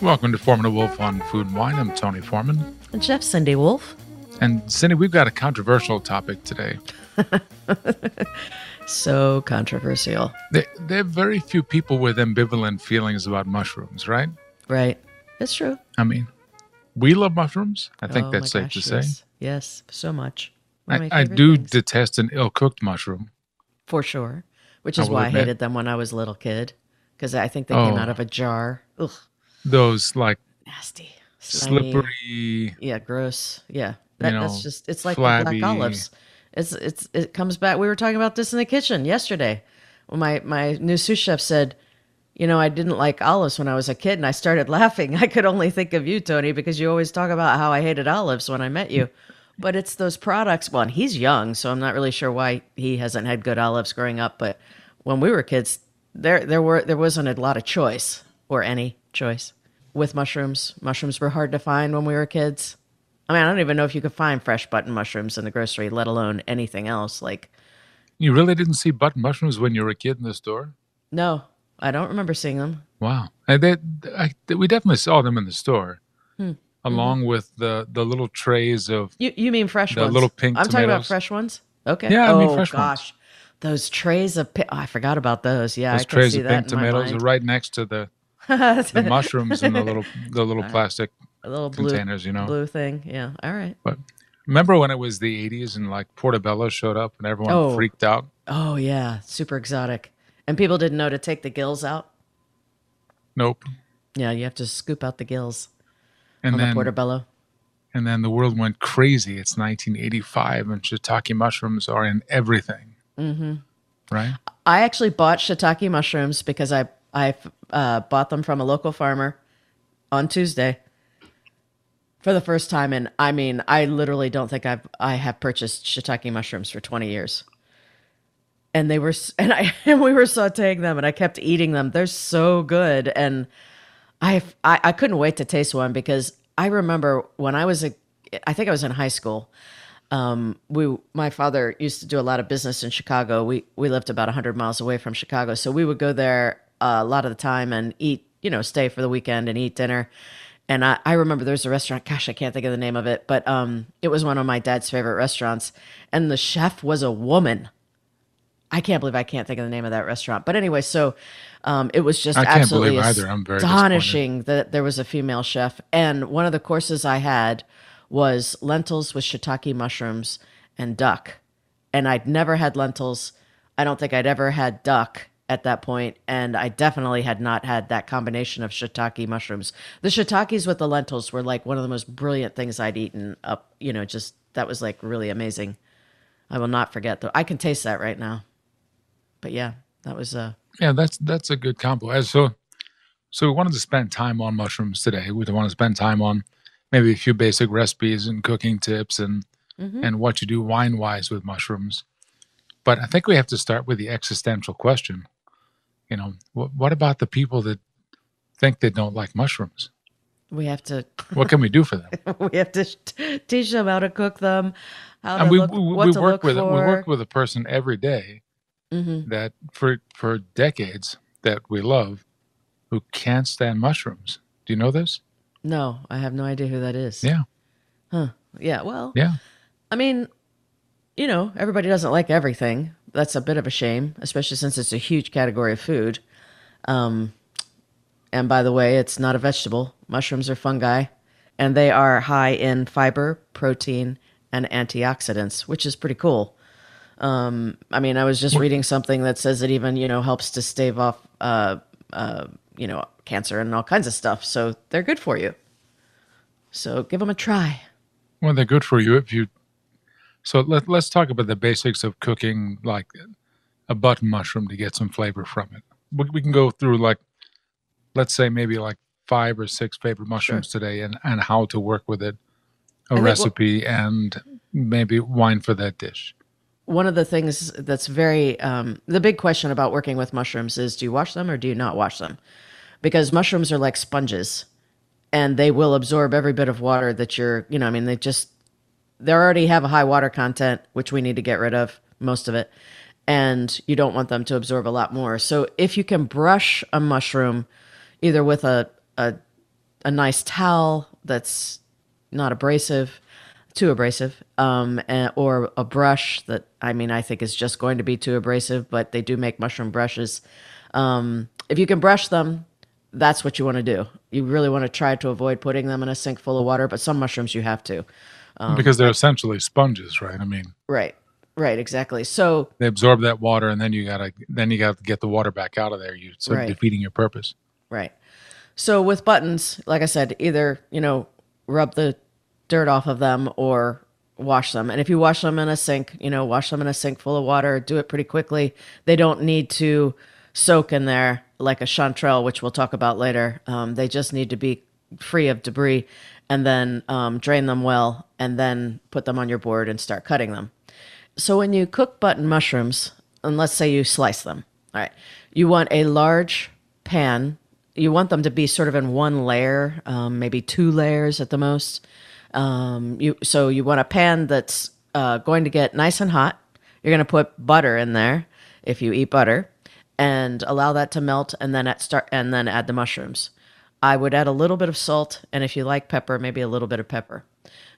Welcome to Foreman and Wolf on Food and Wine. I'm Tony Foreman. And Chef Cindy Wolf. And Cindy, we've got a controversial topic today. So controversial. There, there are very few people with ambivalent feelings about mushrooms, right? Right. It's true. I mean, we love mushrooms. I think Oh that's safe to gosh, say. Yes. yes, so much. I, I do things. detest an ill cooked mushroom. For sure. Which is will why I hated them when I was a little kid. Because I think they came Oh. out of a jar. Ugh, Those like nasty. slimy. slippery. Yeah, gross. Yeah. That, know, that's just it's like flabby. black olives. It's it's it comes back. We were talking about this in the kitchen yesterday. When my my new sous chef said, you know, I didn't like olives when I was a kid, and I started laughing. I could only think of you, Tony, because you always talk about how I hated olives when I met you. But it's those products. Well, and he's young, so I'm not really sure why he hasn't had good olives growing up. But when we were kids, there there were there wasn't a lot of choice or any choice with mushrooms. Mushrooms were hard to find when we were kids. I mean, I don't even know if you could find fresh button mushrooms in the grocery, let alone anything else. Like, You really didn't see button mushrooms when you were a kid in the store? no, I don't remember seeing them. Wow. And they, I, we definitely saw them in the store, Hmm. Mm-hmm. along with the, the little trays of. You you mean fresh The ones? little pink I'm talking about fresh ones. Okay. Yeah, I mean oh, fresh ones. gosh, those trays of oh, I forgot about those. Yeah, Those I trays see of that pink tomatoes are right next to the, the mushrooms and the little the little uh, plastic a little blue containers, you know. blue thing. Yeah. All right. But remember when it was the 80s and like Portobello showed up and everyone Oh. freaked out? Oh yeah, super exotic, and people didn't know to take the gills out. Nope. Yeah, you have to scoop out the gills And on the then portobello. and then the world went crazy. It's 1985 and shiitake mushrooms are in everything. Mm-hmm. Right? I actually bought shiitake mushrooms because I I uh, bought them from a local farmer on Tuesday for the first time, and I mean, I literally don't think I've I have purchased shiitake mushrooms for twenty years. And they were, and I, and we were sautéing them, and I kept eating them. They're so good, and I, I, I couldn't wait to taste one because I remember when I was a, I think I was in high school. Um, we, my father used to do a lot of business in Chicago. We we lived about hundred miles away from Chicago, so we would go there uh, a lot of the time and eat, you know, stay for the weekend and eat dinner. And I, I remember there was a restaurant. Gosh, I can't think of the name of it, but um, it was one of my dad's favorite restaurants, and the chef was a woman. I can't believe I can't think of the name of that restaurant. But anyway, so um, it was just I absolutely believe either. I'm very astonishing that there was a female chef. And one of the courses I had was lentils with shiitake mushrooms and duck. And I'd never had lentils. I don't think I'd ever had duck at that point, and I definitely had not had that combination of shiitake mushrooms. The shiitakes with the lentils were like one of the most brilliant things I'd eaten up. You know, just that was like really amazing. I will not forget though. I can taste that right now. But yeah, that was uh Yeah, that's that's a good combo. As so so we wanted to spend time on mushrooms today. We want to spend time on maybe a few basic recipes and cooking tips and mm-hmm. and what you do wine wise with mushrooms. But I think we have to start with the existential question. You know, what, what about the people that think they don't like mushrooms? we have to What can we do for them? we have to t- teach them how to cook them, how to and we look, we, what we to work with for. we work with a person every day Mhm. that for for decades that we love who can't stand mushrooms. Do you know this? No, I have no idea who that is. Yeah. Huh. Yeah, well, Yeah. I mean, you know, everybody doesn't like everything. That's a bit of a shame, especially since it's a huge category of food. Um, and by the way, it's not a vegetable. Mushrooms are fungi, and they are high in fiber, protein, and antioxidants, which is pretty cool. Um, I mean, I was just reading something that says it even, you know, helps to stave off, uh, uh, you know, cancer and all kinds of stuff. So they're good for you. So give them a try. Well, they're good for you if you. So let, let's talk about the basics of cooking, like a button mushroom to get some flavor from it. We, we can go through, like, let's say maybe like five or six favorite mushrooms today and, and how to work with it, a think what- recipe, and maybe wine for that dish. One of the things that's very um, the big question about working with mushrooms is do you wash them or do you not wash them because mushrooms are like sponges and they will absorb every bit of water that you're you know i mean they just they already have a high water content which we need to get rid of most of it and you don't want them to absorb a lot more. So if you can brush a mushroom either with a, a, a nice towel that's not abrasive, too abrasive, um, and, or a brush that I mean I think is just going to be too abrasive, but they do make mushroom brushes. Um, if you can brush them, that's what you want to do. You really want to try to avoid putting them in a sink full of water, but some mushrooms you have to. Um, because they're essentially sponges, right? I mean, right. Right, exactly. So they absorb that water, and then you gotta then you got to get the water back out of there. You so right. defeating your purpose. Right. So with buttons, like I said, either you know rub the dirt off of them or wash them. And if you wash them in a sink, you know, wash them in a sink full of water. Do it pretty quickly. They don't need to soak in there like a chanterelle, which we'll talk about later. Um, they just need to be free of debris, and then um, drain them well, and then put them on your board and start cutting them. So when you cook button mushrooms, and let's say you slice them, all right, you want a large pan. You want them to be sort of in one layer, um, maybe two layers at the most. Um, you so you want a pan that's uh, going to get nice and hot. You're going to put butter in there if you eat butter, and allow that to melt, and then at start and then add the mushrooms. I would add a little bit of salt, and if you like pepper, maybe a little bit of pepper,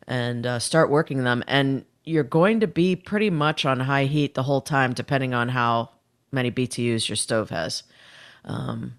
and uh, start working them. And you're going to be pretty much on high heat the whole time, depending on how many BTUs your stove has. Um,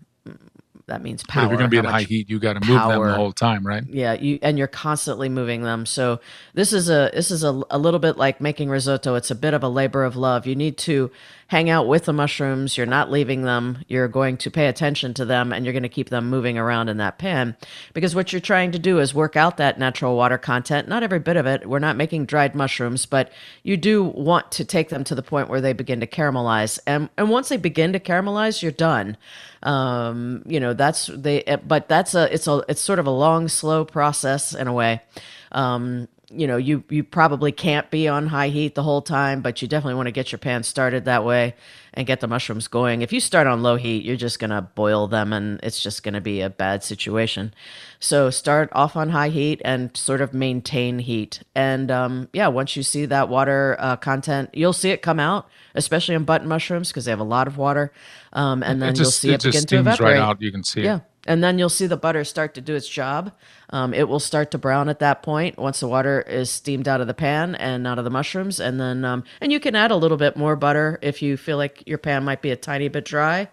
that means power. But if you're going to be in high heat, you got to move them the whole time, right? Yeah, you and you're constantly moving them. So this is a this is a, a little bit like making risotto. It's a bit of a labor of love. You need to hang out with the mushrooms. You're not leaving them. You're going to pay attention to them and you're going to keep them moving around in that pan because what you're trying to do is work out that natural water content. Not every bit of it. We're not making dried mushrooms, but you do want to take them to the point where they begin to caramelize. And and once they begin to caramelize, you're done. Um, you know, that's they but that's a it's a it's sort of a long slow process in a way. Um, you know, you you probably can't be on high heat the whole time, but you definitely want to get your pan started that way and get the mushrooms going. If you start on low heat, you're just going to boil them and it's just going to be a bad situation. So start off on high heat and sort of maintain heat. And um, yeah, once you see that water uh, content, you'll see it come out, especially on button mushrooms because they have a lot of water. Um, and then just, you'll see it, it begin to evaporate. right out. You can see yeah. it. And then you'll see the butter start to do its job. Um, it will start to brown at that point once the water is steamed out of the pan and out of the mushrooms. And then, um, and you can add a little bit more butter if you feel like your pan might be a tiny bit dry.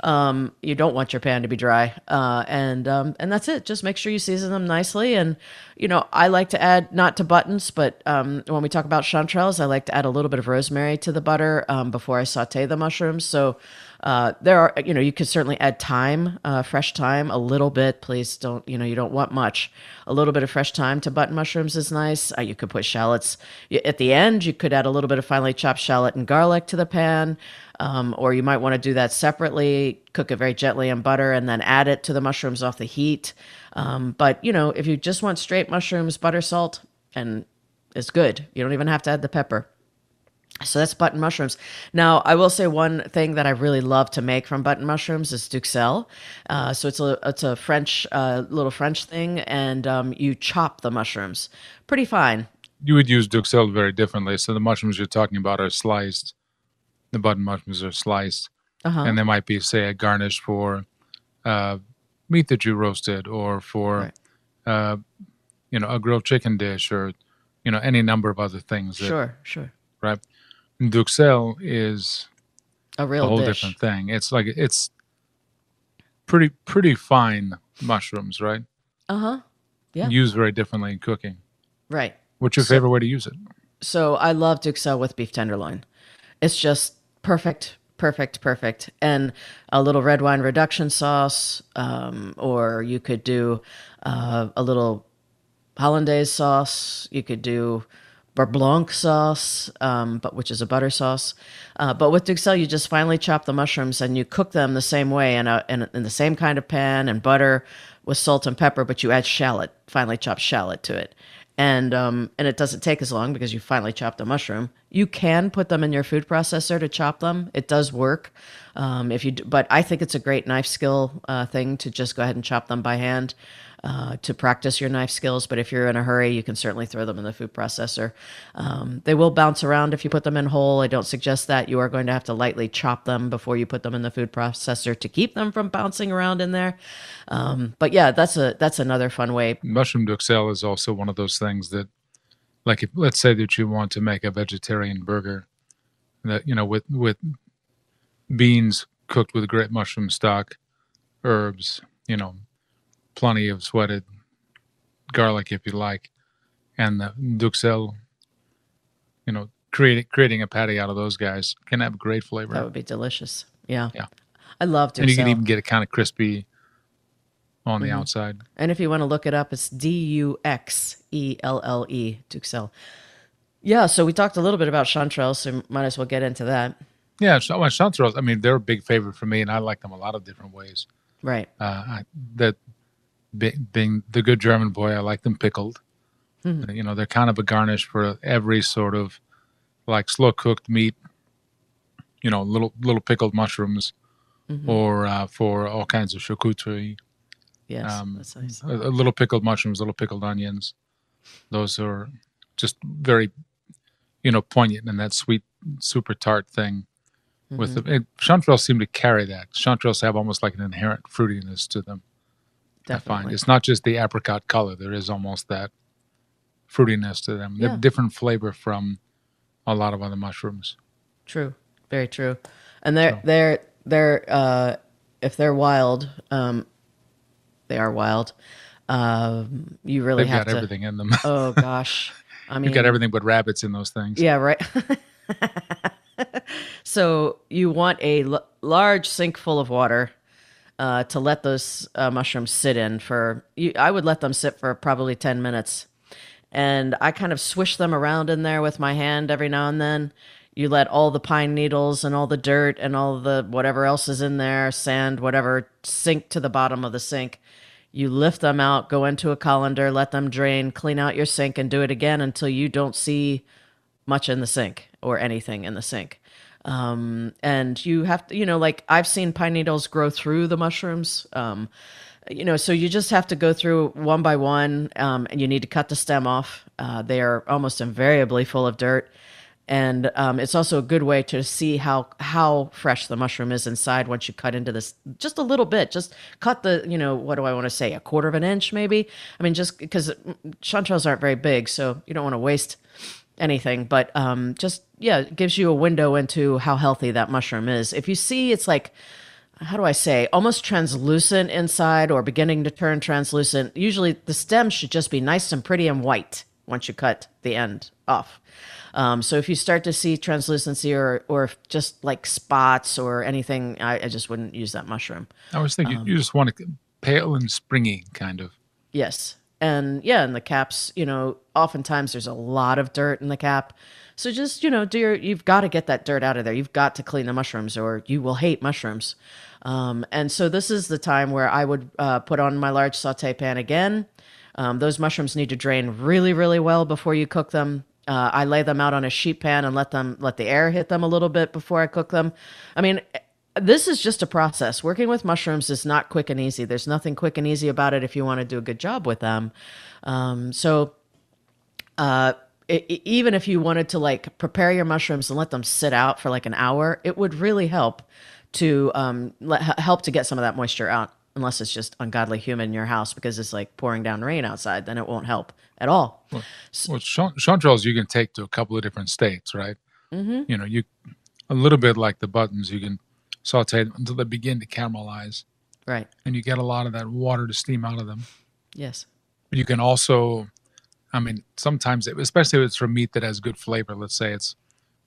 Um, you don't want your pan to be dry, uh, and um, and that's it. Just make sure you season them nicely. And you know, I like to add not to buttons, but um, when we talk about chanterelles, I like to add a little bit of rosemary to the butter um, before I saute the mushrooms. So uh, there are, you know, you could certainly add thyme, uh, fresh thyme, a little bit. Please don't, you know, you don't want much. A little bit of fresh thyme to button mushrooms is nice. Uh, you could put shallots at the end. You could add a little bit of finely chopped shallot and garlic to the pan, um, or you might want to do that separately. Cook it very gently in butter and then add it to the mushrooms off the heat. Um, but you know, if you just want straight mushrooms, butter, salt, and it's good. You don't even have to add the pepper. So that's button mushrooms. Now, I will say one thing that I really love to make from button mushrooms is duxelles. Uh, so it's a it's a French uh, little French thing, and um, you chop the mushrooms pretty fine. You would use duxelles very differently. So the mushrooms you're talking about are sliced. The button mushrooms are sliced, uh-huh. and they might be, say, a garnish for uh, meat that you roasted, or for right. Uh, you know a grilled chicken dish, or you know any number of other things. That, sure, sure. Right Duxelles is a real a whole dish. different thing. It's like it's pretty pretty fine mushrooms, right? Uh huh. Yeah. Used very differently in cooking. Right. What's your so, favorite way to use it? So I love Duxelles with beef tenderloin. It's just perfect, perfect, perfect. And a little red wine reduction sauce, um, or you could do uh, a little hollandaise sauce. You could do beurre blanc sauce, um, but which is a butter sauce. Uh, but with duxelles, you just finely chop the mushrooms and you cook them the same way in, a, in, in the same kind of pan and butter with salt and pepper, but you add shallot, finely chopped shallot to it. And um, and it doesn't take as long because you finely chop the mushroom. You can put them in your food processor to chop them. It does work. Um, if you, do, but I think it's a great knife skill uh, thing to just go ahead and chop them by hand. Uh, to practice your knife skills. But if you're in a hurry, you can certainly throw them in the food processor. Um, they will bounce around if you put them in whole. I don't suggest that. You are going to have to lightly chop them before you put them in the food processor to keep them from bouncing around in there. Um, but yeah, that's a that's another fun way. Mushroom duxelle is also one of those things that, like, if let's say that you want to make a vegetarian burger, that you know with with beans cooked with great mushroom stock, herbs, you know, plenty of sweated garlic if you like, and the duxelle, you know, creating creating a patty out of those guys can have great flavor. That would be delicious. Yeah. Yeah. I love duxelle. and you can even get it kind of crispy on the outside. And if you want to look it up, it's D U X E L L E, Duxelle. Yeah, so we talked a little bit about chanterelles, so might as well get into that. Yeah, so well, chanterelles. I mean, they're a big favorite for me, and I like them a lot of different ways. Right. Uh, I, that being the good German boy, I like them pickled. Mhm. You know, they're kind of a garnish for every sort of like slow cooked meat. You know, little little pickled mushrooms, Mhm. or uh, for all kinds of charcuterie. Yes, Um, that's nice. a, a little pickled mushrooms, little pickled onions. Those are just very, you know, poignant and that sweet, super tart thing. With Mhm. the it, chanterelles seem to carry that. Chanterelles have almost like an inherent fruitiness to them. I find it's not just the apricot color. There is almost that fruitiness to them. They Yeah. have different flavor from a lot of other mushrooms. True. Very true. And they're So- they're they're uh if they're wild, um they are wild. Um you really They've have got to everything in them. Oh gosh. I mean You've got everything but rabbits in those things. Yeah, right. so you want a l- large sink full of water uh, to let those uh, mushrooms sit in for. You, I would let them sit for probably ten minutes, and I kind of swish them around in there with my hand every now and then. You let all the pine needles and all the dirt and all the whatever else is in there, sand, whatever, sink to the bottom of the sink. You lift them out, go into a colander, let them drain, clean out your sink, and do it again until you don't see much in the sink or anything in the sink. Um, and you have to, you know, like I've seen pine needles grow through the mushrooms. Um, you know, so you just have to go through one by one, um, and you need to cut the stem off. Uh, they are almost invariably full of dirt, and um, it's also a good way to see how how fresh the mushroom is inside once you cut into this just a little bit. Just cut the, you know, what do I want to say, a quarter of an inch maybe. I mean, just because chanterelles aren't very big, so you don't want to waste anything, but um, just yeah, it gives you a window into how healthy that mushroom is. If you see it's like, how do I say, almost translucent inside or beginning to turn translucent, usually the stem should just be nice and pretty and white once you cut the end off. Um, so if you start to see translucency or or just like spots or anything, I, I just wouldn't use that mushroom. I was thinking you, Um, you just want to pale and springy, kind of. Yes. And yeah, and the caps, you know, oftentimes there's a lot of dirt in the cap. So just, you know, do your, you've got to get that dirt out of there. You've got to clean the mushrooms or you will hate mushrooms. Um, and so this is the time where I would uh, put on my large saute pan again. Um, those mushrooms need to drain really, really well before you cook them. Uh, I lay them out on a sheet pan and let them let the air hit them a little bit before I cook them. I mean, this is just a process. Working with mushrooms is not quick and easy. There's nothing quick and easy about it if you want to do a good job with them. Um, so, uh, e- even if you wanted to like prepare your mushrooms and let them sit out for like an hour, it would really help to um, let, help to get some of that moisture out. Unless it's just ungodly humid in your house because it's like pouring down rain outside, then it won't help at all. Well, chan- chanterelles you can take to a couple of different states, right? Mm-hmm. You know, you a little bit like the buttons, you can saute them until they begin to caramelize, Right. and you get a lot of that water to steam out of them. Yes. But you can also, I mean, sometimes, especially if it's for meat that has good flavor. Let's say it's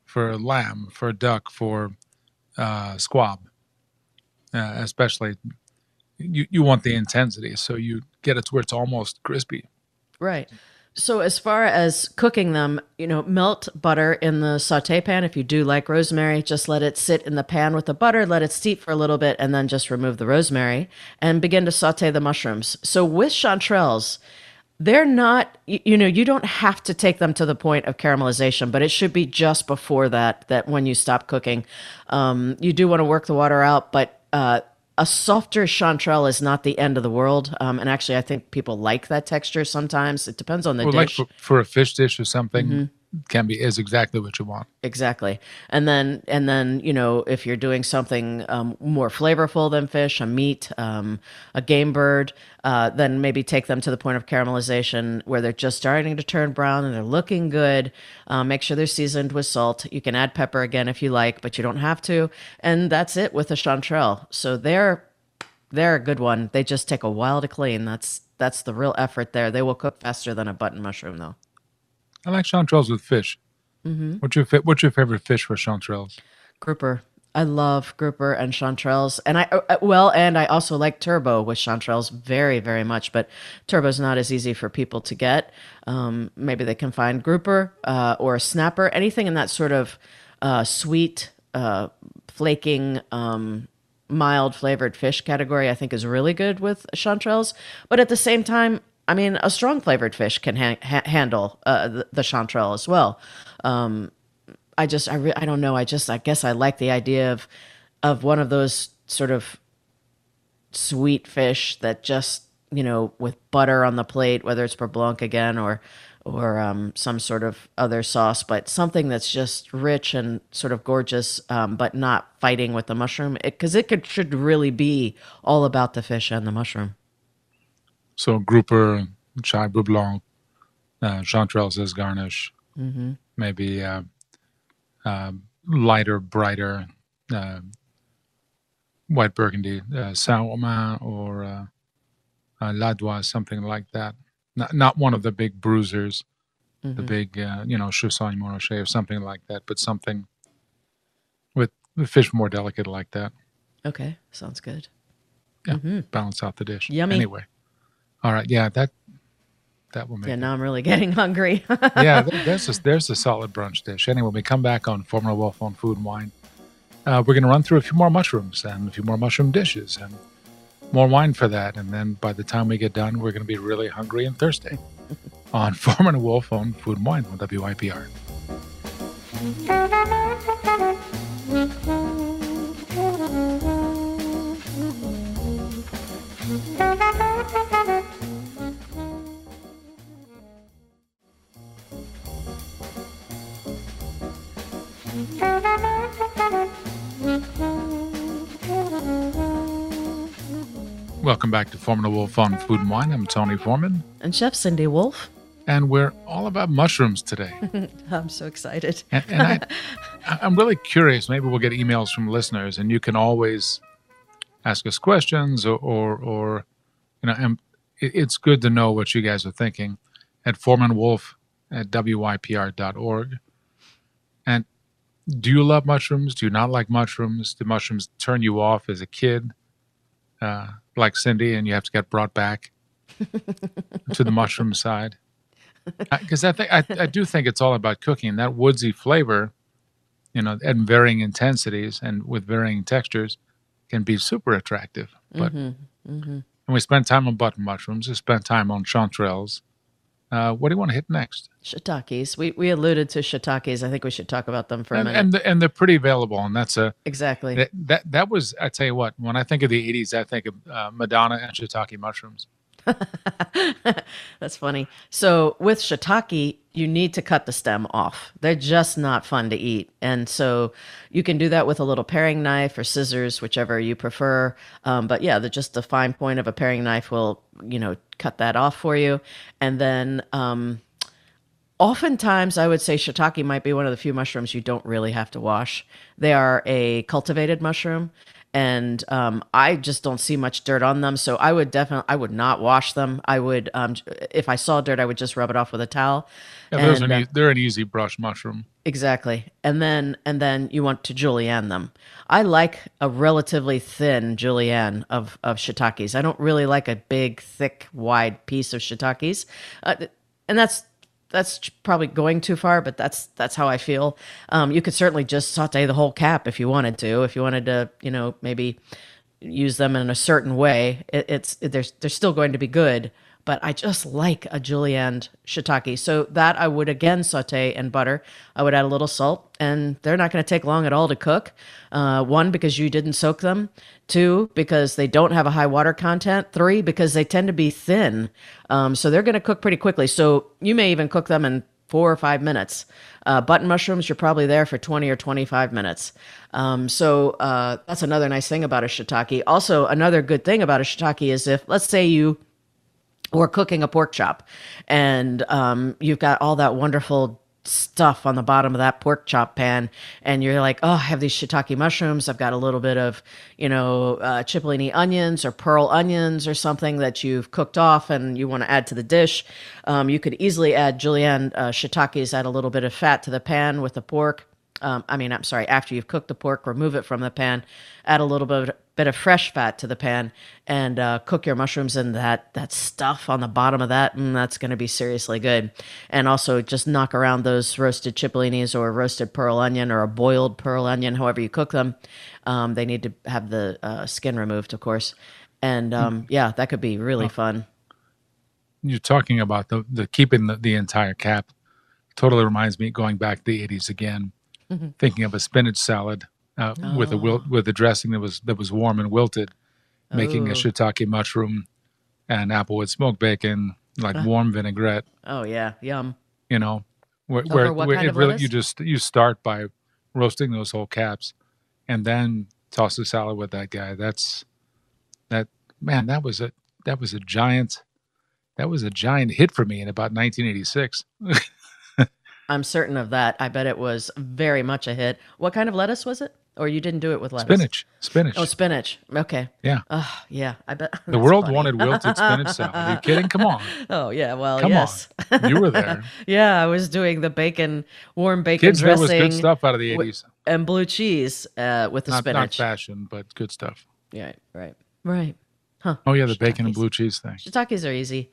for lamb, for duck, for uh, squab, uh, especially. You, you want the intensity, so you get it to where it's almost crispy. Right. So as far as cooking them, you know, melt butter in the saute pan. If you do like rosemary, just let it sit in the pan with the butter, let it steep for a little bit, and then just remove the rosemary and begin to saute the mushrooms. So with chanterelles, they're not you, know you don't have to take them to the point of caramelization but it should be just before that that when you stop cooking um, you do want to work the water out but uh, a softer chanterelle is not the end of the world. Um, and actually, I think people like that texture sometimes. It depends on the Well, like for, for a fish dish or something, can be is exactly what you want. Exactly. And then, and then, you know, if you're doing something um, more flavorful than fish, a meat, um, a game bird, uh, then maybe take them to the point of caramelization where they're just starting to turn brown and they're looking good. Uh, make sure they're seasoned with salt. You can add pepper again if you like, but you don't have to. And that's it with a chanterelle. So they're they're a good one. They just take a while to clean. That's that's the real effort there. They will cook faster than a button mushroom, though. I like chanterelles with fish. Mm-hmm. What's your What's your favorite fish for chanterelles? Grouper. I love grouper and chanterelles, and I uh, well, and I also like turbot with chanterelles very, very much. But turbot's not as easy for people to get. Um, maybe they can find grouper uh, or a snapper, anything in that sort of uh, sweet, uh, flaking, um, mild flavored fish category. I think is really good with chanterelles. But at the same time, I mean, a strong flavored fish can ha- ha- handle uh, the, the chanterelle as well. I just I re- I don't know. I just I guess I like the idea of of one of those sort of sweet fish that just you know with butter on the plate, whether it's blanc again or or um, some sort of other sauce, but something that's just rich and sort of gorgeous, um, but not fighting with the mushroom because it, could should really be all about the fish and the mushroom. So grouper, chai bleu blanc, uh, chanterelles as garnish. Mm-hmm. Maybe uh, uh, lighter, brighter uh, white burgundy, uh, Saint-Romain or uh, uh, Ladoix, something like that. Not, not one of the big bruisers, the big, uh, you know, Chassagne Montrachet or something like that, but something with the fish more delicate like that. Okay, sounds good. Yeah, balance out the dish. Yummy. Anyway, all right, yeah, that that will make Yeah, it now I'm really getting hungry. yeah, there's a, there's a solid brunch dish. Anyway, when we come back on Foreman and Wolf on Food and Wine, uh, we're going to run through a few more mushrooms and a few more mushroom dishes and more wine for that. And then by the time we get done, we're going to be really hungry and thirsty on Foreman and Wolf on Food and Wine on WYPR. Welcome back to Foreman and Wolf on Food and Wine. I'm Tony Foreman, and Chef Cindy Wolf. and we're all about mushrooms today. I'm so excited. And, and I, I'm really curious. Maybe we'll get emails from listeners, and you can always ask us questions, or, or, or you know, and it, it's good to know what you guys are thinking at Foreman Wolf at wypr.org. And do you love mushrooms? Do you not like mushrooms? Do mushrooms turn you off as a kid, uh, like Cindy, and you have to get brought back to the mushroom side? Because I think I, I do think it's all about cooking. That woodsy flavor, you know, at varying intensities and with varying textures, can be super attractive. But and we spent time on button mushrooms. We spent time on chanterelles. Uh, what do you want to hit next? Shiitakes. We we alluded to shiitakes. I think we should talk about them for a minute. and, the, and they're pretty available, and that's a exactly. that, that that was I tell you what. When I think of the '80s, I think of uh, Madonna and shiitake mushrooms. That's funny. So with shiitake, you need to cut the stem off. They're just not fun to eat. And so you can do that with a little paring knife or scissors, whichever you prefer. Um, but yeah, the, just the fine point of a paring knife will, you know, cut that off for you. And then um, oftentimes I would say shiitake might be one of the few mushrooms you don't really have to wash. They are a cultivated mushroom and um, I just don't see much dirt on them. So I would definitely, I would not wash them. I would, um, if I saw dirt, I would just rub it off with a towel. Yeah, And, are uh, an e- they're an easy brush mushroom. Exactly. And then and then you want to julienne them. I like a relatively thin julienne of of shiitakes. I don't really like a big, thick, wide piece of shiitakes. Uh, and that's that's probably going too far, but that's that's how I feel. Um, you could certainly just saute the whole cap if you wanted to. If you wanted to, you know, maybe use them in a certain way, it, it's they're they're still going to be good. But I just like a julienne shiitake. So that I would again saute in butter. I would add a little salt, and they're not going to take long at all to cook. Uh, one, because you didn't soak them. Two, because they don't have a high water content. Three, because they tend to be thin. Um, so they're going to cook pretty quickly. So you may even cook them in four or five minutes. Uh, button mushrooms, you're probably there for 20 or 25 minutes. Um, so uh, that's another nice thing about a shiitake. Also, another good thing about a shiitake is if, let's say, you were cooking a pork chop. And um, you've got all that wonderful stuff on the bottom of that pork chop pan and you're like oh i have these shiitake mushrooms. I've got a little bit of you know uh, onions or pearl onions or something that you've cooked off and you want to add to the dish. Um, you could easily add julienne uh, shiitakes add a little bit of fat to the pan with the pork um, I mean, I'm sorry, after you've cooked the pork, remove it from the pan, add a little bit, bit of fresh fat to the pan, and uh, cook your mushrooms in that, that stuff on the bottom of that. And that's going to be seriously good. And also just knock around those roasted cipollinis or roasted pearl onion or a boiled pearl onion, however you cook them. Um, they need to have the uh, skin removed, of course. And um, yeah, that could be really fun. You're talking about the, the keeping the, the entire cap. Totally reminds me going back to the 80s again mm-hmm. thinking of a spinach salad uh, oh. with a wil- oh. with a dressing that was that was warm and wilted, making a oh. shiitake mushroom and applewood smoked bacon, like uh. warm vinaigrette. Oh yeah, yum. You know, where, where, where it really lettuce? you just you start by roasting those whole caps, and then toss the salad with that guy. That's that man. That was a that was a giant that was a giant hit for me in about 1986. I'm certain of that. I bet it was very much a hit. What kind of lettuce was it? Or you didn't do it with lettuce? Spinach. Spinach. Oh, spinach. Okay. Yeah. Oh, yeah. I bet the world funny. wanted wilted spinach salad. Are you kidding? Come on. Oh yeah. Well, Come yes. On. You were there. yeah, I was doing the bacon, warm bacon Kids, dressing. There was good stuff out of the '80s. And blue cheese uh, with the not, spinach. Not fashion, but good stuff. Yeah. Right. Right. Huh. Oh yeah, the bacon and blue cheese thing. Shiitakes are easy.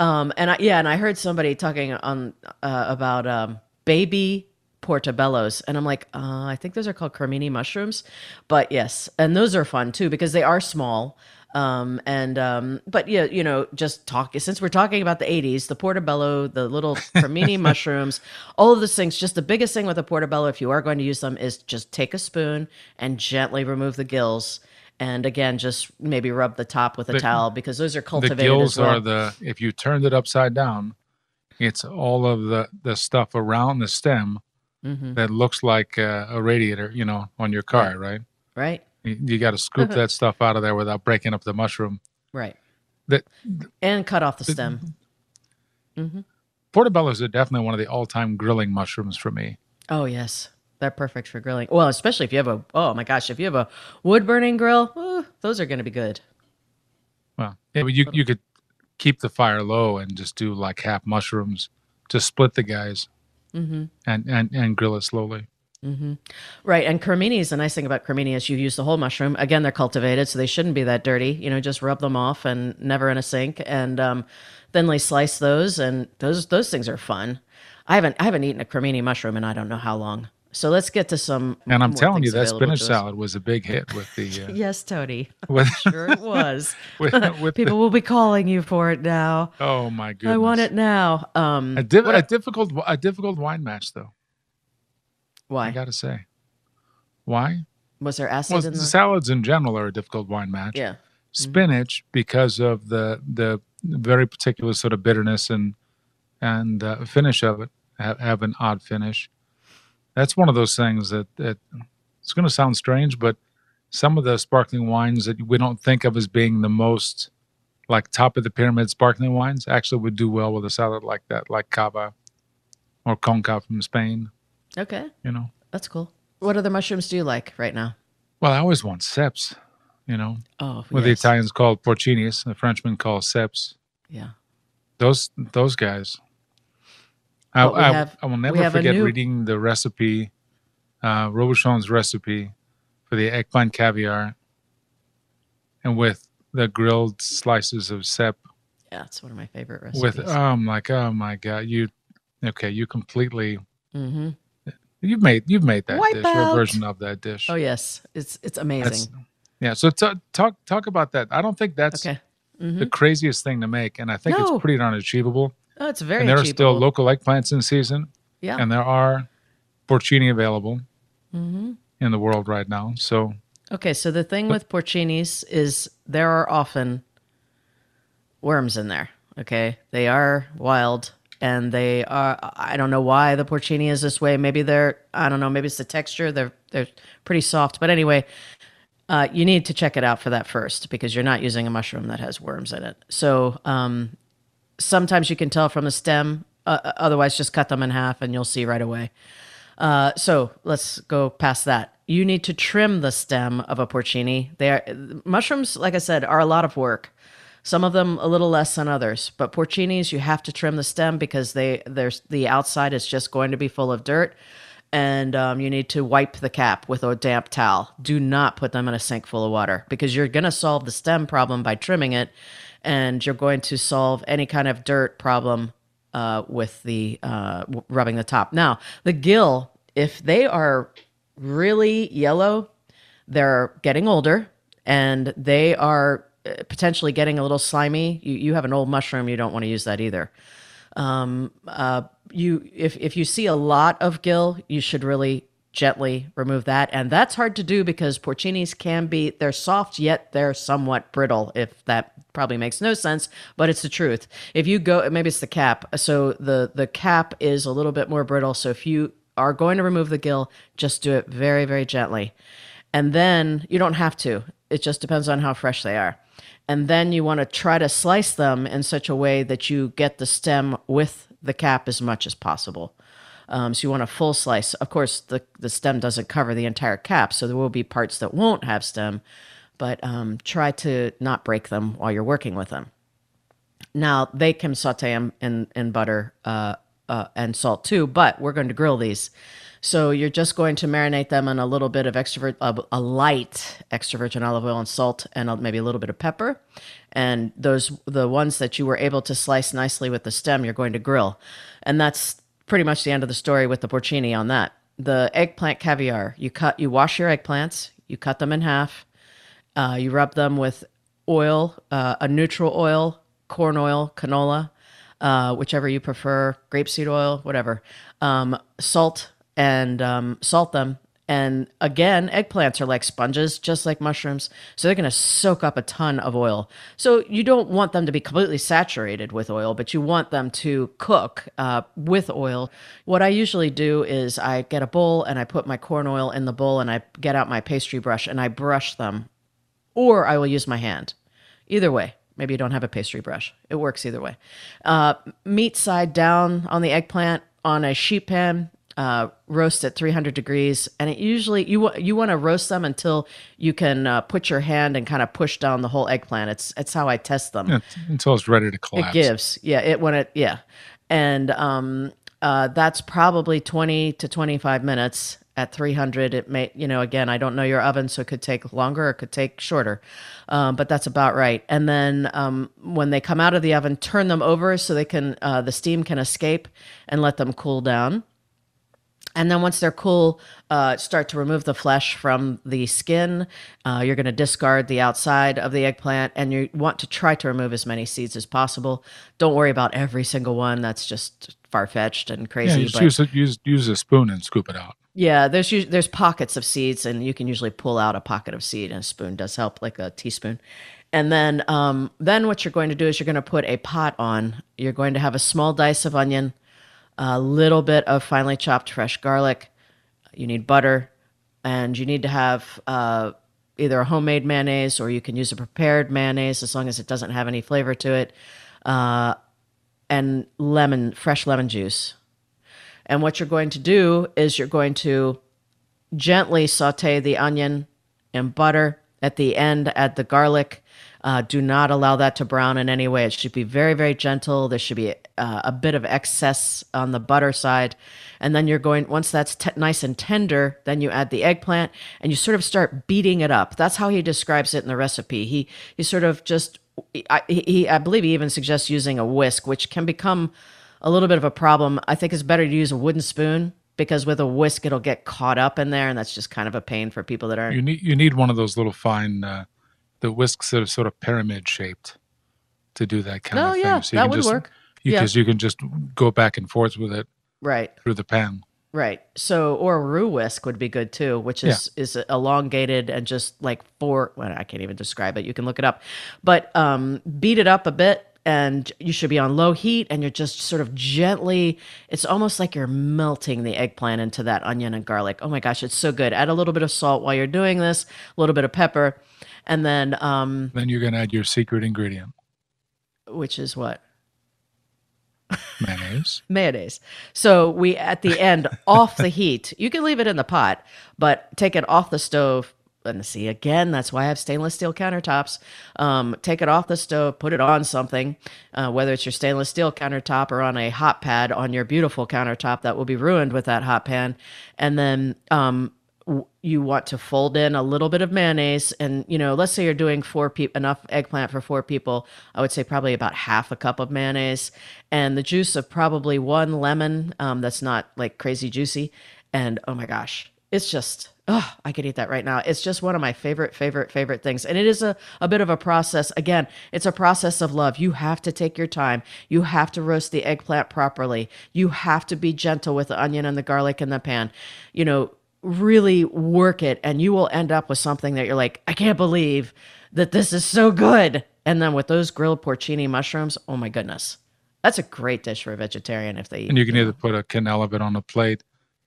Um, and I, yeah, and I heard somebody talking on uh, about um, baby portobellos. And i'm like uh, i think those are called cremini mushrooms. But yes and those are fun too because they are small. Um, and um, but yeah you know just talk since we're talking about the 80s the portobello the little cremini mushrooms all of those things just the biggest thing with a portobello if you are going to use them is just take a spoon and gently remove the gills and again just maybe rub the top with a the, towel because those are cultivated the gills well. are the if you turned it upside down it's all of the the stuff around the stem mm-hmm. that looks like a, a, radiator, you know, on your car, right? Right. You, you got to scoop that stuff out of there without breaking up the mushroom. Right. That and cut off the, the stem. Mm-hmm. Portobellos are definitely one of the all-time grilling mushrooms for me. Oh yes, they're perfect for grilling. Well, especially if you have a oh my gosh, if you have a wood burning grill, ooh, those are going to be good. Well, yeah, but you you could keep the fire low and just do like half mushrooms to split the guys mm-hmm. and, and, and grill it slowly. Mm-hmm. Right. And cremini is the nice thing about cremini is you use the whole mushroom. Again, they're cultivated, so they shouldn't be that dirty. You know, just rub them off and never in a sink. And um, thinly slice those, and those those things are fun. I haven't I haven't eaten a cremini mushroom in I don't know how long. So let's get to some. And I'm telling you, that spinach salad was a big hit with the. Uh, yes, Tony. With, sure it was. with, with People the, will be calling you for it now. Oh my goodness! I want it now. Um, a, diff, a difficult, a difficult wine match, though. Why? I gotta say, why? Was there acid well, in the salads in general are a difficult wine match. Yeah. Spinach mm-hmm. because of the the very particular sort of bitterness and and uh, finish of it have, have an odd finish that's one of those things that, that it's going to sound strange, but some of the sparkling wines that we don't think of as being the most like top of the pyramid sparkling wines actually would do well with a salad like that, like cava or conca from Spain. Okay. You know, that's cool. What other mushrooms do you like right now? Well, I always want ceps, you know. Oh, what yes. the Italians call porcinis, the Frenchmen call ceps. Yeah. Those those guys. I, I, have, I, will never forget new... reading the recipe, uh, Robuchon's recipe for the eggplant caviar, and with the grilled slices of cep. Yeah, it's one of my favorite recipes. With oh, I'm like, oh my god, you, okay, you completely. Mm-hmm. You've made you've made that Wipe dish out. or version of that dish. Oh yes, it's it's amazing. That's, yeah, so t- talk talk about that. I don't think that's okay. mm-hmm. the craziest thing to make, and I think no. it's pretty darn achievable. Oh, it's very. And there are still local eggplants in season. Yeah. And there are porcini available mm-hmm. in the world right now. So. Okay, so the thing with porcinis is there are often worms in there. Okay, they are wild and they are. I don't know why the porcini is this way. Maybe they're. I don't know. Maybe it's the texture. They're they're pretty soft. But anyway, uh, you need to check it out for that first because you're not using a mushroom that has worms in it. So um, sometimes you can tell from the stem. Uh, uh, otherwise, just cut them in half and you'll see right away. Uh, so let's go past that. You need to trim the stem of a porcini. They are mushrooms, like I said, are a lot of work. Some of them a little less than others, but porcinis you have to trim the stem because they there's the outside is just going to be full of dirt, and um, you need to wipe the cap with a damp towel. Do not put them in a sink full of water because you're going to solve the stem problem by trimming it, and you're going to solve any kind of dirt problem uh, with the uh, rubbing the top. Now the gill, if they are really yellow, they're getting older and they are uh, potentially getting a little slimy. You, you have an old mushroom, you don't want to use that either. Um, uh, you if if you see a lot of gill, you should really gently remove that, and that's hard to do because porcinis can be they're soft yet they're somewhat brittle. If that probably makes no sense, but it's the truth. If you go, maybe it's the cap. So the the cap is a little bit more brittle. So if you are going to remove the gill, just do it very very gently, and then you don't have to. It just depends on how fresh they are and then you want to try to slice them in such a way that you get the stem with the cap as much as possible. Um, so you want a full slice. Of course, the the stem doesn't cover the entire cap, so there will be parts that won't have stem, but um, try to not break them while you're working with them. Now they can saute them in in butter uh, uh, and salt too, but we're going to grill these. So you're just going to marinate them in a little bit of extra uh, a light extra virgin olive oil and salt, and maybe a little bit of pepper. And those the ones that you were able to slice nicely with the stem, you're going to grill, and that's pretty much the end of the story with the porcini on that. The eggplant caviar, you cut, you wash your eggplants, you cut them in half, uh, you rub them with oil, uh, a neutral oil, corn oil, canola, uh, whichever you prefer, grapeseed oil, whatever, um, salt, and um, salt them. And again, eggplants are like sponges, just like mushrooms. So they're going to soak up a ton of oil. So you don't want them to be completely saturated with oil, but you want them to cook uh, with oil. What I usually do is I get a bowl and I put my corn oil in the bowl and I get out my pastry brush and I brush them, or I will use my hand. Either way, maybe you don't have a pastry brush. It works either way. Uh, meat side down on the eggplant on a sheet pan uh, roast at 300 degrees, and it usually you you want to roast them until you can uh, put your hand and kind of push down the whole eggplant. It's it's how I test them yeah, until it's ready to collapse. It gives, yeah. It when it yeah, and um, uh, that's probably 20 to 25 minutes at 300 it may you know again i don't know your oven so it could take longer or it could take shorter um, but that's about right and then um, when they come out of the oven turn them over so they can uh, the steam can escape and let them cool down and then once they're cool, uh, start to remove the flesh from the skin. Uh, you're going to discard the outside of the eggplant and you want to try to remove as many seeds as possible. Don't worry about every single one. That's just far fetched and crazy. Yeah, use, a, use, use a spoon and scoop it out. Yeah, there's there's pockets of seeds, and you can usually pull out a pocket of seed, and a spoon does help, like a teaspoon. And then, um, then what you're going to do is you're going to put a pot on. You're going to have a small dice of onion, a little bit of finely chopped fresh garlic. You need butter, and you need to have uh, either a homemade mayonnaise or you can use a prepared mayonnaise as long as it doesn't have any flavor to it, uh, and lemon, fresh lemon juice. And what you're going to do is you're going to gently saute the onion in butter. At the end, add the garlic uh, do not allow that to brown in any way. It should be very, very gentle. There should be uh, a bit of excess on the butter side. And then you're going, once that's t- nice and tender, then you add the eggplant and you sort of start beating it up. That's how he describes it in the recipe. He, he sort of just, I, he, I believe he even suggests using a whisk, which can become a little bit of a problem. I think it's better to use a wooden spoon because with a whisk it'll get caught up in there and that's just kind of a pain for people that aren't you need you need one of those little fine uh, the whisks that are sort of pyramid shaped. to do that kind No, of thing. yeah, So you that can would just, work. Because Yeah. you can just go back and forth with it Right. through the pan. Right. So, or a roux whisk would be good too, which Yeah. is is elongated and just like four. Well, I can't even describe it. You can look it up, but um, beat it up a bit, and you should be on low heat, and you're just sort of gently. It's almost like you're melting the eggplant into that onion and garlic. Oh my gosh, it's so good. Add a little bit of salt while you're doing this, a little bit of pepper, and then um, Then you're gonna add your secret ingredient, which is what mayonnaise. mayonnaise. So we at the end off the heat. You can leave it in the pot, but take it off the stove. And see again, that's why I have stainless steel countertops. Um, take it off the stove, put it on something, uh, whether it's your stainless steel countertop or on a hot pad on your beautiful countertop that will be ruined with that hot pan. And then um, w- you want to fold in a little bit of mayonnaise and you know let's say you're doing four people enough eggplant for four people i would say probably about half a cup of mayonnaise and the juice of probably one lemon um, that's not like crazy juicy and oh my gosh it's just oh i could eat that right now. It's just one of my favorite favorite favorite things. And it is a, a bit of a process. Again it's a process of love. You have to take your time. You have to roast the eggplant properly. You have to be gentle with the onion and the garlic in the pan. You know really work it and you will end up with something that you're like i can't believe that this is so good. And then with those grilled porcini mushrooms oh my goodness. That's a great dish for a vegetarian if they eat And you can either put a cannella bit on a plate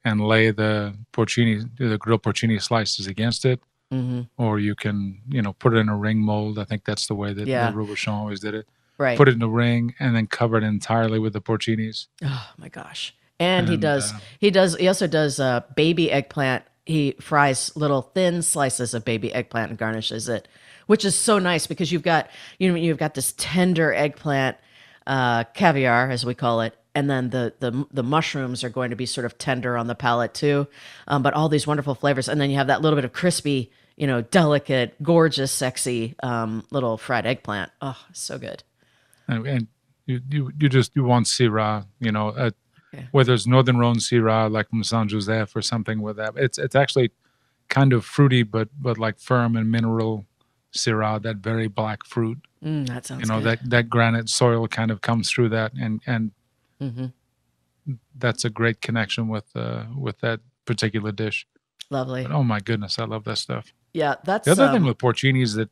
and lay the porcini, the grilled porcini slices against it, hmm or you can, you know, put it in a ring mold. I think that's the way that Yeah. the Robuchon always did it. right Put it in a ring and then cover it entirely with the porcinis. Oh my gosh. And, he does uh, he does he also does uh baby eggplant. He fries little thin slices of baby eggplant and garnishes it, which is so nice because you've got you know you've got this tender eggplant uh caviar as we call it and then the the the mushrooms are going to be sort of tender on the palate too. Um, but all these wonderful flavors and then you have that little bit of crispy, you know, delicate, gorgeous, sexy um little fried eggplant. Oh, so good. And, and you, you, you just, you want Syrah, you know, uh, Okay. whether it's Northern Rhone Syrah like from Saint-Joseph or something with that. It's, it's actually kind of fruity, but, but like firm and mineral Syrah, that very black fruit. Mm, that sounds you know good. that that granite soil kind of comes through that and and hmm that's a great connection with uh with that particular dish Lovely. but, oh my goodness i love that stuff Yeah, that's the other um, thing with porcini is that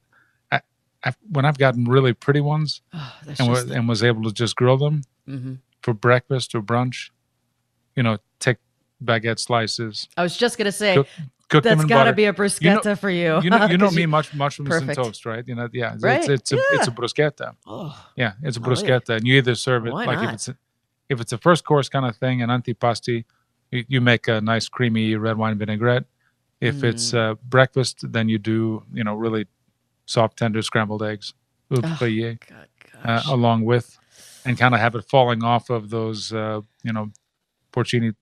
I, I, when i've gotten really pretty ones oh, and, just and was able to just grill them hmm for breakfast or brunch you know take baguette slices I was just gonna say cook, cook that's got to be a bruschetta for you. you know, you know me much mushrooms perfect. and toast right you know yeah it's, Right, it's, it's a it's a bruschetta Oh, Yeah, it's a Oh, yeah. bruschetta, and you either serve it Why like not? if it's if it's a first course kind of thing, an antipasti, you, you make a nice creamy red wine vinaigrette. If it's Mm. uh, breakfast, then you do you know really soft, tender scrambled eggs, Oh, God, uh, along with, and kind of have it falling off of those uh, you know porcini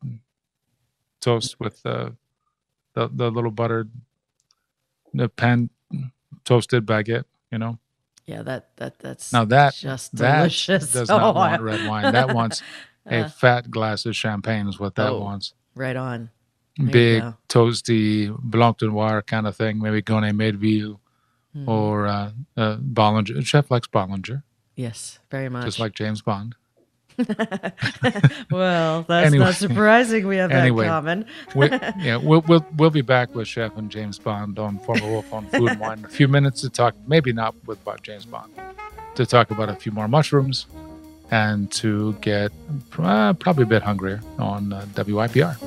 toast with uh, the the little buttered, the pan toasted baguette. You know, yeah, that that that's now that just that delicious. does Oh, not want red wine. That wants a Uh, fat glass of champagne is what that Oh, wants. right on. There Big, toasty, blanc de noir kind of thing. Maybe Gonet Medeville Mhm. or uh, uh, Bollinger. Chef likes Bollinger, yes, very much. just like James Bond. well, that's Anyway. not surprising. We have Anyway. that common. We, yeah, we'll, we'll we'll be back with Chef and James Bond on Foreman Wolf on Food and Wine in a few minutes to talk. Maybe not with about James Bond, to talk about a few more mushrooms, and to get uh, probably a bit hungrier on uh, WYPR.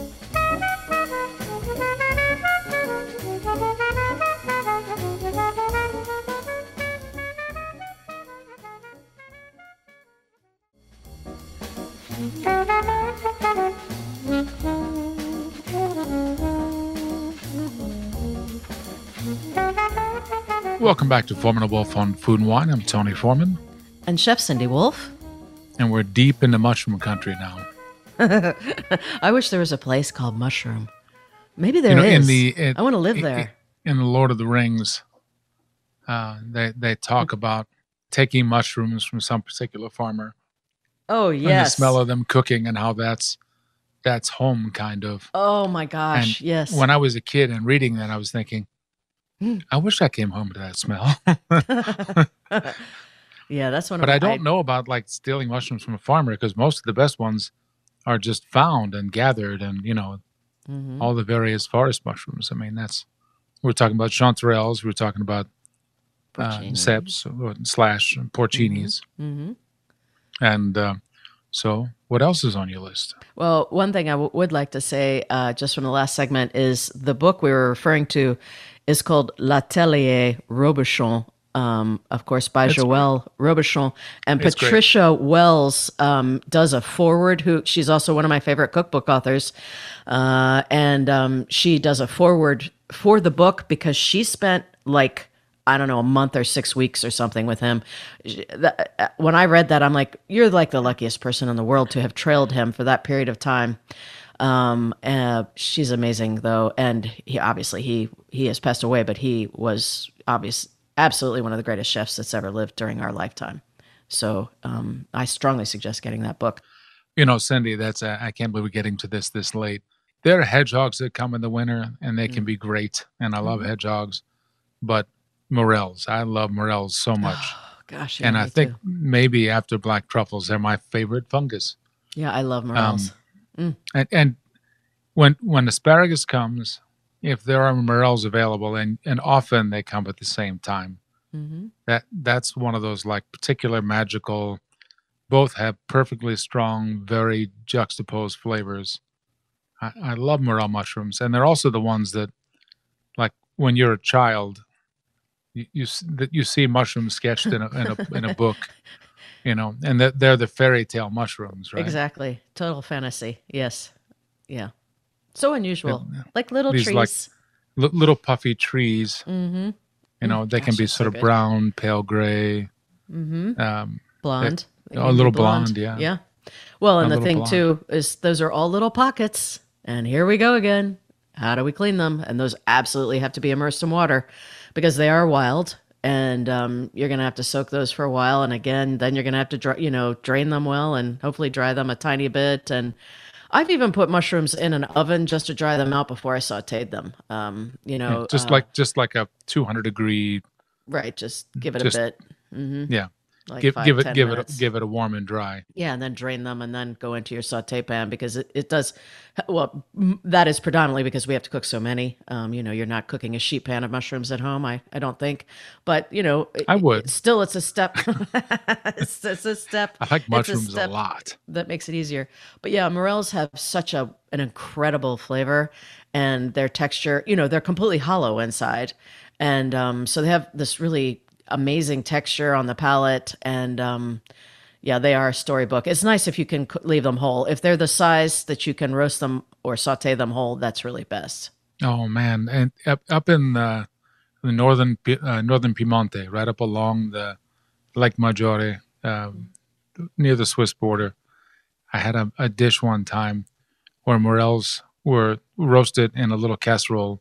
Welcome back to Foreman Wolf on Food and Wine. I'm Tony Foreman, And Chef Cindy Wolf. and we're deep into mushroom country now. I wish there was a place called Mushroom. Maybe there you is. in the in, I want to live in- there. in the Lord of the Rings, uh, they they talk about taking mushrooms from some particular farmer Oh and the smell of them cooking and how that's that's home kind of. oh my gosh. And yes. When I was a kid and reading that, I was thinking. I wish I came home to that smell. Yeah, that's one. But I don't know about like stealing mushrooms from a farmer because most of the best ones are just found and gathered, and you know, mm-hmm. all the various forest mushrooms. I mean, that's we're talking about chanterelles. We're talking about uh, ceps slash porcinis, mm-hmm. Mm-hmm. and uh, so what else is on your list? Well, one thing I w- would like to say, uh, just from the last segment, is the book we were referring to is called L'Atelier Robuchon um, of course, by That's Joël Robuchon. And it's Patricia great. Wells um, does a forward, who she's also one of my favorite cookbook authors. Uh, and um, she does a forward for the book because she spent like, I don't know, a month or six weeks or something with him. Uh, when I read that, I'm like, you're like the luckiest person in the world to have trailed him for that period of time. Um, uh, she's amazing though, and he obviously he he has passed away, but he was obvious absolutely one of the greatest chefs that's ever lived during our lifetime. So um, I strongly suggest getting that book. You know, Cindy, that's uh, I can't believe we're getting to this this late. There are hedgehogs that come in the winter, and they mm can be great, and I love mm hedgehogs. But morels, I love morels so much. Oh, gosh, yeah, and I think too. maybe after black truffles, they're my favorite fungus. Yeah, I love morels. Um, mm. And and when when asparagus comes, if there are morels available, and and often they come at the same time. Mm-hmm. That that's one of those like particular magical. Both have perfectly strong, very juxtaposed flavors. I, I love morel mushrooms, and they're also the ones that, like when you're a child, you you, that you see mushrooms sketched in a in a, in a book, you know, and that they're the fairy tale mushrooms, right? Exactly, total fantasy. Yes, yeah. So unusual, yeah. like little trees, like little puffy trees. Mm-hmm. You know, they Gosh, can be sort so of brown, pale gray, mm-hmm. um, blonde. They, oh, a little blonde. blonde. yeah. Yeah. Well, and a the thing blonde. too is those are all little pockets, and here we go again. How do we clean them? And those absolutely have to be immersed in water because they are wild and um, you're going to have to soak those for a while and again then you're going to have to dry, you know drain them well and hopefully dry them a tiny bit and I've even put mushrooms in an oven just to dry them out before I sauteed them. Um, you know, yeah, just uh, like just like a 200 degree. Right. Just give it just, a bit. Mm-hmm. Yeah. Like give, five, give it give minutes. it give it a warm and dry. Yeah, and then drain them, and then go into your saute pan because it, it does. Well, that is predominantly because we have to cook so many. Um, you know, you're not cooking a sheet pan of mushrooms at home. I I don't think, but you know, I would. It, still, it's a step. it's, it's, a step. I like mushrooms a, a, lot. That makes it easier. But yeah, morels have such a an incredible flavor, and their texture. You know, they're completely hollow inside, and um, so they have this really amazing texture on the palate and um, yeah they are storybook. It's nice if you can leave them whole. If they're the size that you can roast them or saute them whole that's really best. Oh man. And up, up in the, the northern uh, northern piemonte right up along the lake maggiore uh, near the swiss border i had a, a dish one time where morels were roasted in a little casserole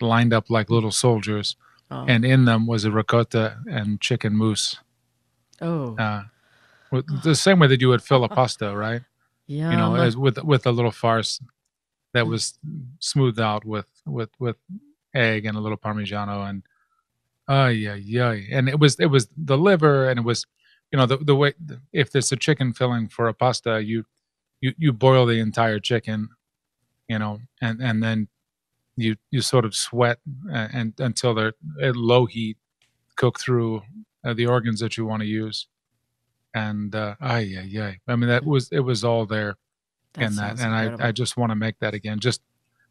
lined up like little soldiers Oh. And in them was a ricotta and chicken mousse. Oh. Uh, the same way that you would fill a pasta, right? Yeah. You know, as with with a little farce that was smoothed out with with with egg and a little parmigiano and oh yeah yeah and it was it was the liver and it was you know the the way if there's a chicken filling for a pasta you you you boil the entire chicken you know and and then you you sort of sweat and, and until they're at low heat, cook through uh, the organs that you want to use, and uh, ay yeah I mean that was it was all there that in that, and I I just want to make that again. Just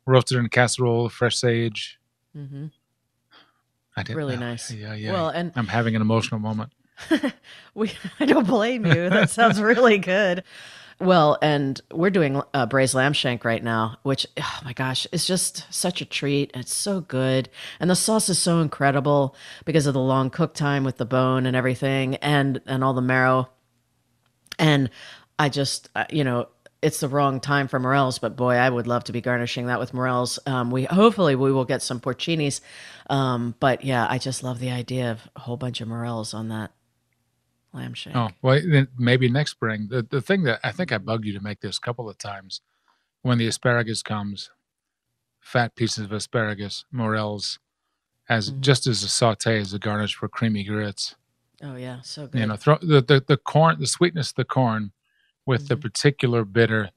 roasted in casserole, fresh sage. Mm-hmm. I did really nice. Yeah, yeah. Well, and I'm having an emotional moment. we I don't blame you. That sounds really good. Well, and we're doing uh, braised lamb shank right now, which, oh my gosh, is just such a treat. It's so good. And the sauce is so incredible because of the long cook time with the bone and everything and, and all the marrow. And I just, uh, you know, it's the wrong time for morels, but boy, I would love to be garnishing that with morels. Um, we hopefully we will get some porcinis, um, but yeah, I just love the idea of a whole bunch of morels on that lamb shank. Oh, well, then maybe next spring. The the thing that I think I bugged you to make this a couple of times when the asparagus comes, fat pieces of asparagus, morels, as mm-hmm. just as a saute as a garnish for creamy grits. Oh yeah, so good. You know, throw the, the the corn, the sweetness of the corn, with mm-hmm. the particular bitter,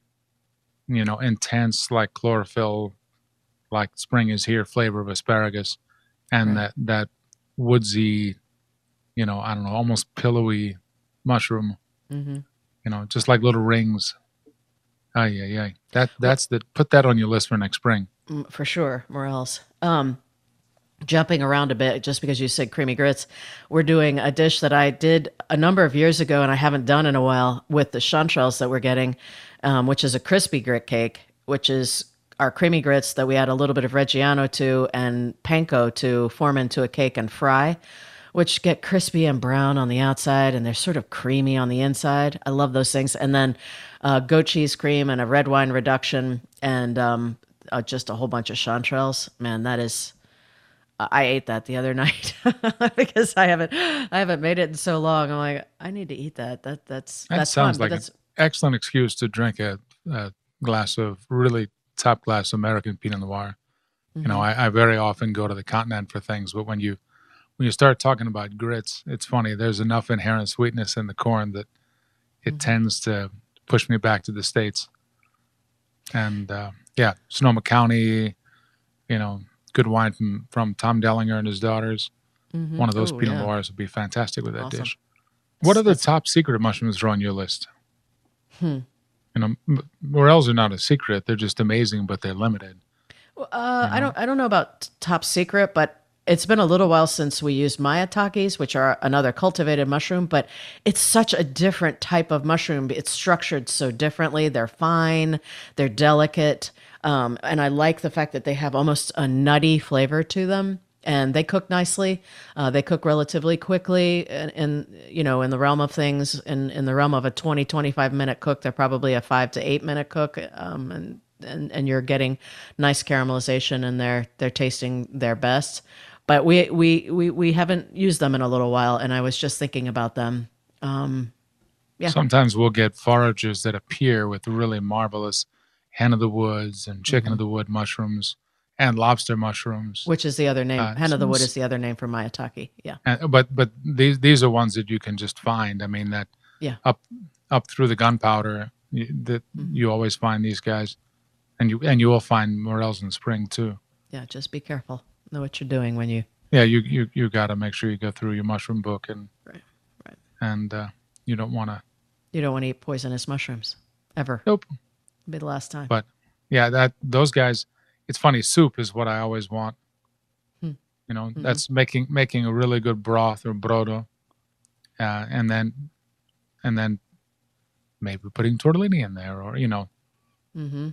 you know, intense like chlorophyll, like spring is here flavor of asparagus, and right. that that woodsy, you know, I don't know, almost pillowy mushroom. Mm-hmm. You know, just like little rings. Oh yeah, yeah. That that's the put that on your list for next spring. Mm, for sure, Morels. Um, jumping around a bit just because you said creamy grits we're doing a dish that i did a number of years ago and i haven't done in a while with the chanterelles that we're getting um, which is a crispy grit cake which is our creamy grits that we add a little bit of reggiano to and panko to form into a cake and fry which get crispy and brown on the outside and they're sort of creamy on the inside i love those things and then uh, goat cheese cream and a red wine reduction and um, uh, just a whole bunch of chanterelles man that is I ate that the other night because I haven't I haven't made it in so long. I'm like, I need to eat that. That that's that that's sounds fun, like an excellent excuse to drink a, a, glass of really top class American Pinot Noir. Mm-hmm. You know, mm-hmm. I, I, very often go to the continent for things, but when you when you start talking about grits, it's funny. There's enough inherent sweetness in the corn that it mm-hmm. tends to push me back to the states. And uh, yeah, Sonoma County, you know, good wine from, from Tom Dehlinger and his daughters. Mm-hmm. One of those Ooh, Pinot yeah. Noirs would be fantastic with that awesome. dish. What are the top secret mushrooms are on your list? Hmm. You know, morels are not a secret; they're just amazing, but they're limited. Uh, you know? I don't. I don't know about top secret, but it's been a little while since we used maitakes, which are another cultivated mushroom, but it's such a different type of mushroom. It's structured so differently. They're fine, they're delicate. Um, and I like the fact that they have almost a nutty flavor to them and they cook nicely. Uh, they cook relatively quickly, And, you know, in the realm of things. In in the realm of a 20, 25 minute cook, they're probably a five to eight minute cook, um, and and and you're getting nice caramelization, and they're they're tasting their best. But we we we we haven't used them in a little while, and I was just thinking about them. Um, yeah. Sometimes we'll get foragers that appear with really marvelous hen of the woods and chicken mm-hmm. of the wood mushrooms and lobster mushrooms. Which is the other name. Uh, hen of the wood is the other name for maitake. Yeah. And, but but these these are ones that you can just find. I mean that yeah up up through the gunpowder that mm-hmm. you always find these guys, and you and you will find morels in spring too. Yeah, just be careful. Know what you're doing when you. Yeah, you you you got to make sure you go through your mushroom book and right right and uh, you don't want to. You don't want to eat poisonous mushrooms ever. Nope be the last time. But yeah, that those guys. It's funny. Soup is what I always want. Hmm. You know, mm-hmm. that's making making a really good broth or brodo, uh, and then and then maybe putting tortellini in there, or you know, mm-hmm.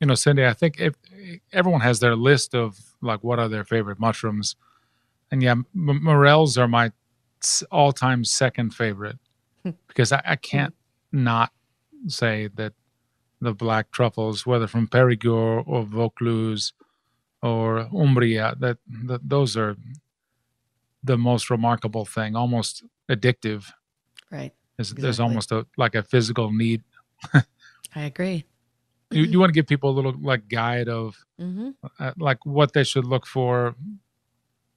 you know, Cindy. I think if everyone has their list of like what are their favorite mushrooms, and yeah, m- morels are my all-time second favorite hmm. because I, I can't not say that the black truffles, whether from Perigord or Vaucluse or Umbria, that, that those are the most remarkable thing, almost addictive. Right. There's, exactly. there's almost a like a physical need. I agree. You, you want to give people a little like guide of mm-hmm. uh, like what they should look for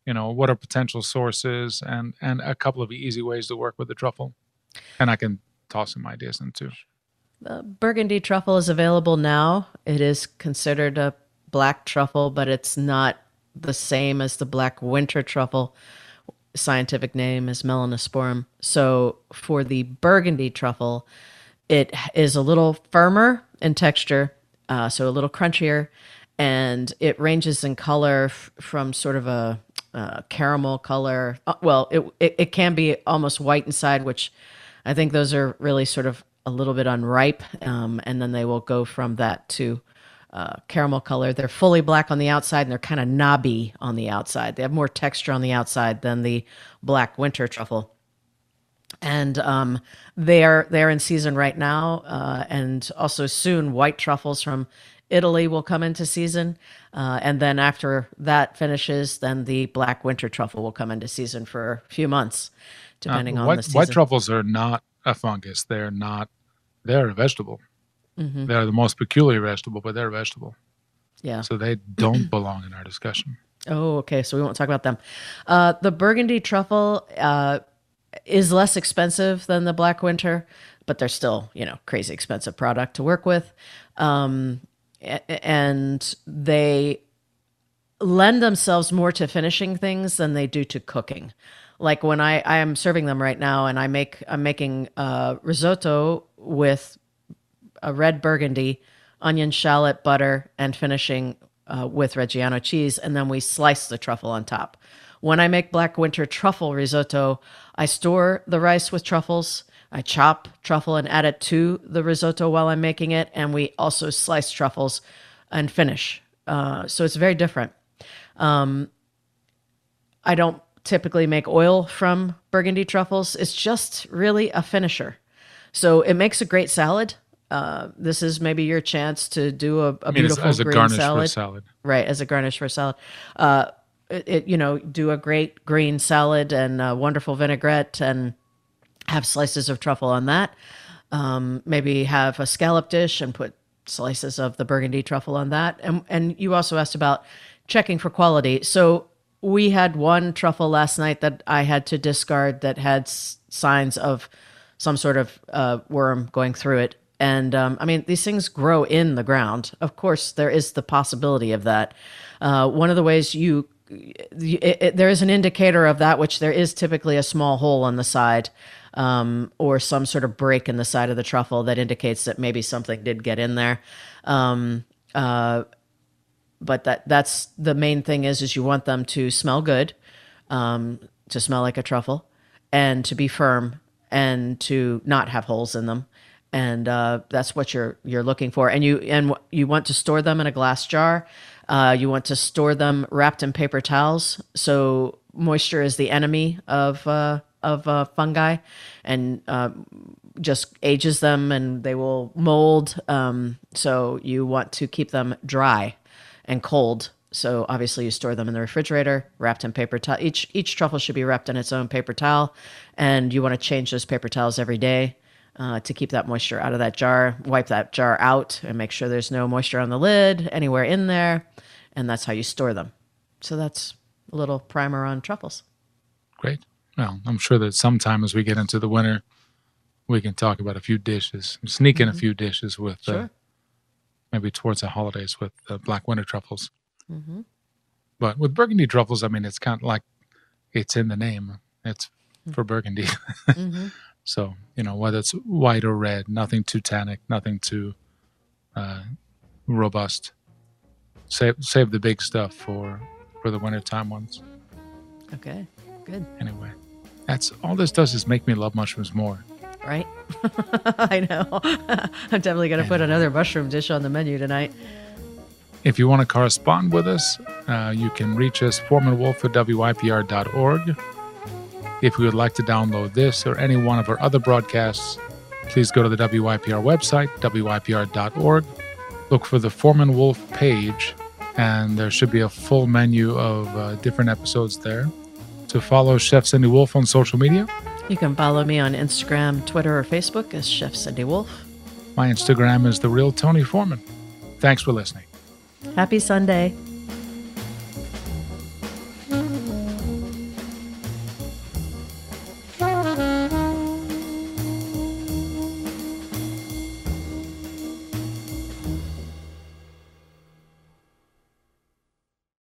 you know what are potential sources and and a couple of easy ways to work with the truffle and i can toss some ideas in too the burgundy truffle is available now. It is considered a black truffle, but it's not the same as the black winter truffle. Scientific name is Melanosporum. So for the burgundy truffle, it is a little firmer in texture, uh, so a little crunchier, and it ranges in color f- from sort of a, a caramel color. Uh, well, it, it it can be almost white inside, which I think those are really sort of a little bit unripe, um, and then they will go from that to uh, caramel color. They're fully black on the outside, and they're kind of knobby on the outside. They have more texture on the outside than the black winter truffle. And um, they're they're in season right now, uh, and also soon white truffles from Italy will come into season, uh, and then after that finishes, then the black winter truffle will come into season for a few months, depending uh, white, on the season. White truffles are not a fungus. They're not. They're a vegetable. Mm-hmm. They're the most peculiar vegetable, but they're a vegetable. Yeah. So they don't belong in our discussion. Oh, okay. So we won't talk about them. Uh, the burgundy truffle. Uh, is less expensive than the Black Winter, but they're still, you know, crazy expensive product to work with. Um, and they lend themselves more to finishing things than they do to cooking. Like when I, I am serving them right now and I make, I'm making uh, risotto with a red burgundy, onion, shallot, butter, and finishing uh, with Reggiano cheese. And then we slice the truffle on top. When I make black winter truffle risotto, I store the rice with truffles. I chop truffle and add it to the risotto while I'm making it. And we also slice truffles and finish. Uh, so it's very different. Um, I don't typically make oil from burgundy truffles. It's just really a finisher. So it makes a great salad. Uh, this is maybe your chance to do a, a I mean, beautiful as, as green salad. salad. Right, as a garnish for a salad. Uh, it, you know, do a great green salad and a wonderful vinaigrette and have slices of truffle on that. Um, maybe have a scallop dish and put slices of the burgundy truffle on that. And and you also asked about checking for quality. So we had one truffle last night that I had to discard that had s- signs of some sort of uh, worm going through it. And um, I mean, these things grow in the ground. Of course, there is the possibility of that. Uh, one of the ways you it, it, there is an indicator of that, which there is typically a small hole on the side um, or some sort of break in the side of the truffle that indicates that maybe something did get in there. Um, uh, but that that's the main thing is is you want them to smell good, um, to smell like a truffle, and to be firm and to not have holes in them and uh, that's what you're you're looking for. And you and you want to store them in a glass jar. Uh, you want to store them wrapped in paper towels. So moisture is the enemy of uh, of uh, fungi, and uh, just ages them, and they will mold. Um, so you want to keep them dry and cold. So obviously you store them in the refrigerator, wrapped in paper towel. Each each truffle should be wrapped in its own paper towel, and you want to change those paper towels every day uh, to keep that moisture out of that jar. Wipe that jar out and make sure there's no moisture on the lid anywhere in there. And that's how you store them. So that's a little primer on truffles. Great. Well, I'm sure that sometime as we get into the winter, we can talk about a few dishes, sneak in mm-hmm. a few dishes with uh, sure. uh, maybe towards the holidays with uh, black winter truffles. Mm-hmm. But with burgundy truffles, I mean, it's kind of like it's in the name. It's mm. for burgundy. mm-hmm. So, you know, whether it's white or red, nothing too tannic, nothing too uh, robust. Save save the big stuff for for the wintertime ones. Okay, good. Anyway, that's all this does is make me love mushrooms more. Right? I know. I'm definitely going to put another mushroom dish on the menu tonight. If you want to correspond with us, uh, you can reach us, foremanwolf at wypr.org if you would like to download this or any one of our other broadcasts, please go to the WYPR website, wypr.org, look for the Foreman Wolf page, and there should be a full menu of uh, different episodes there. To follow Chef Cindy Wolf on social media, you can follow me on Instagram, Twitter, or Facebook as Chef Cindy Wolf. My Instagram is The Real Tony Foreman. Thanks for listening. Happy Sunday.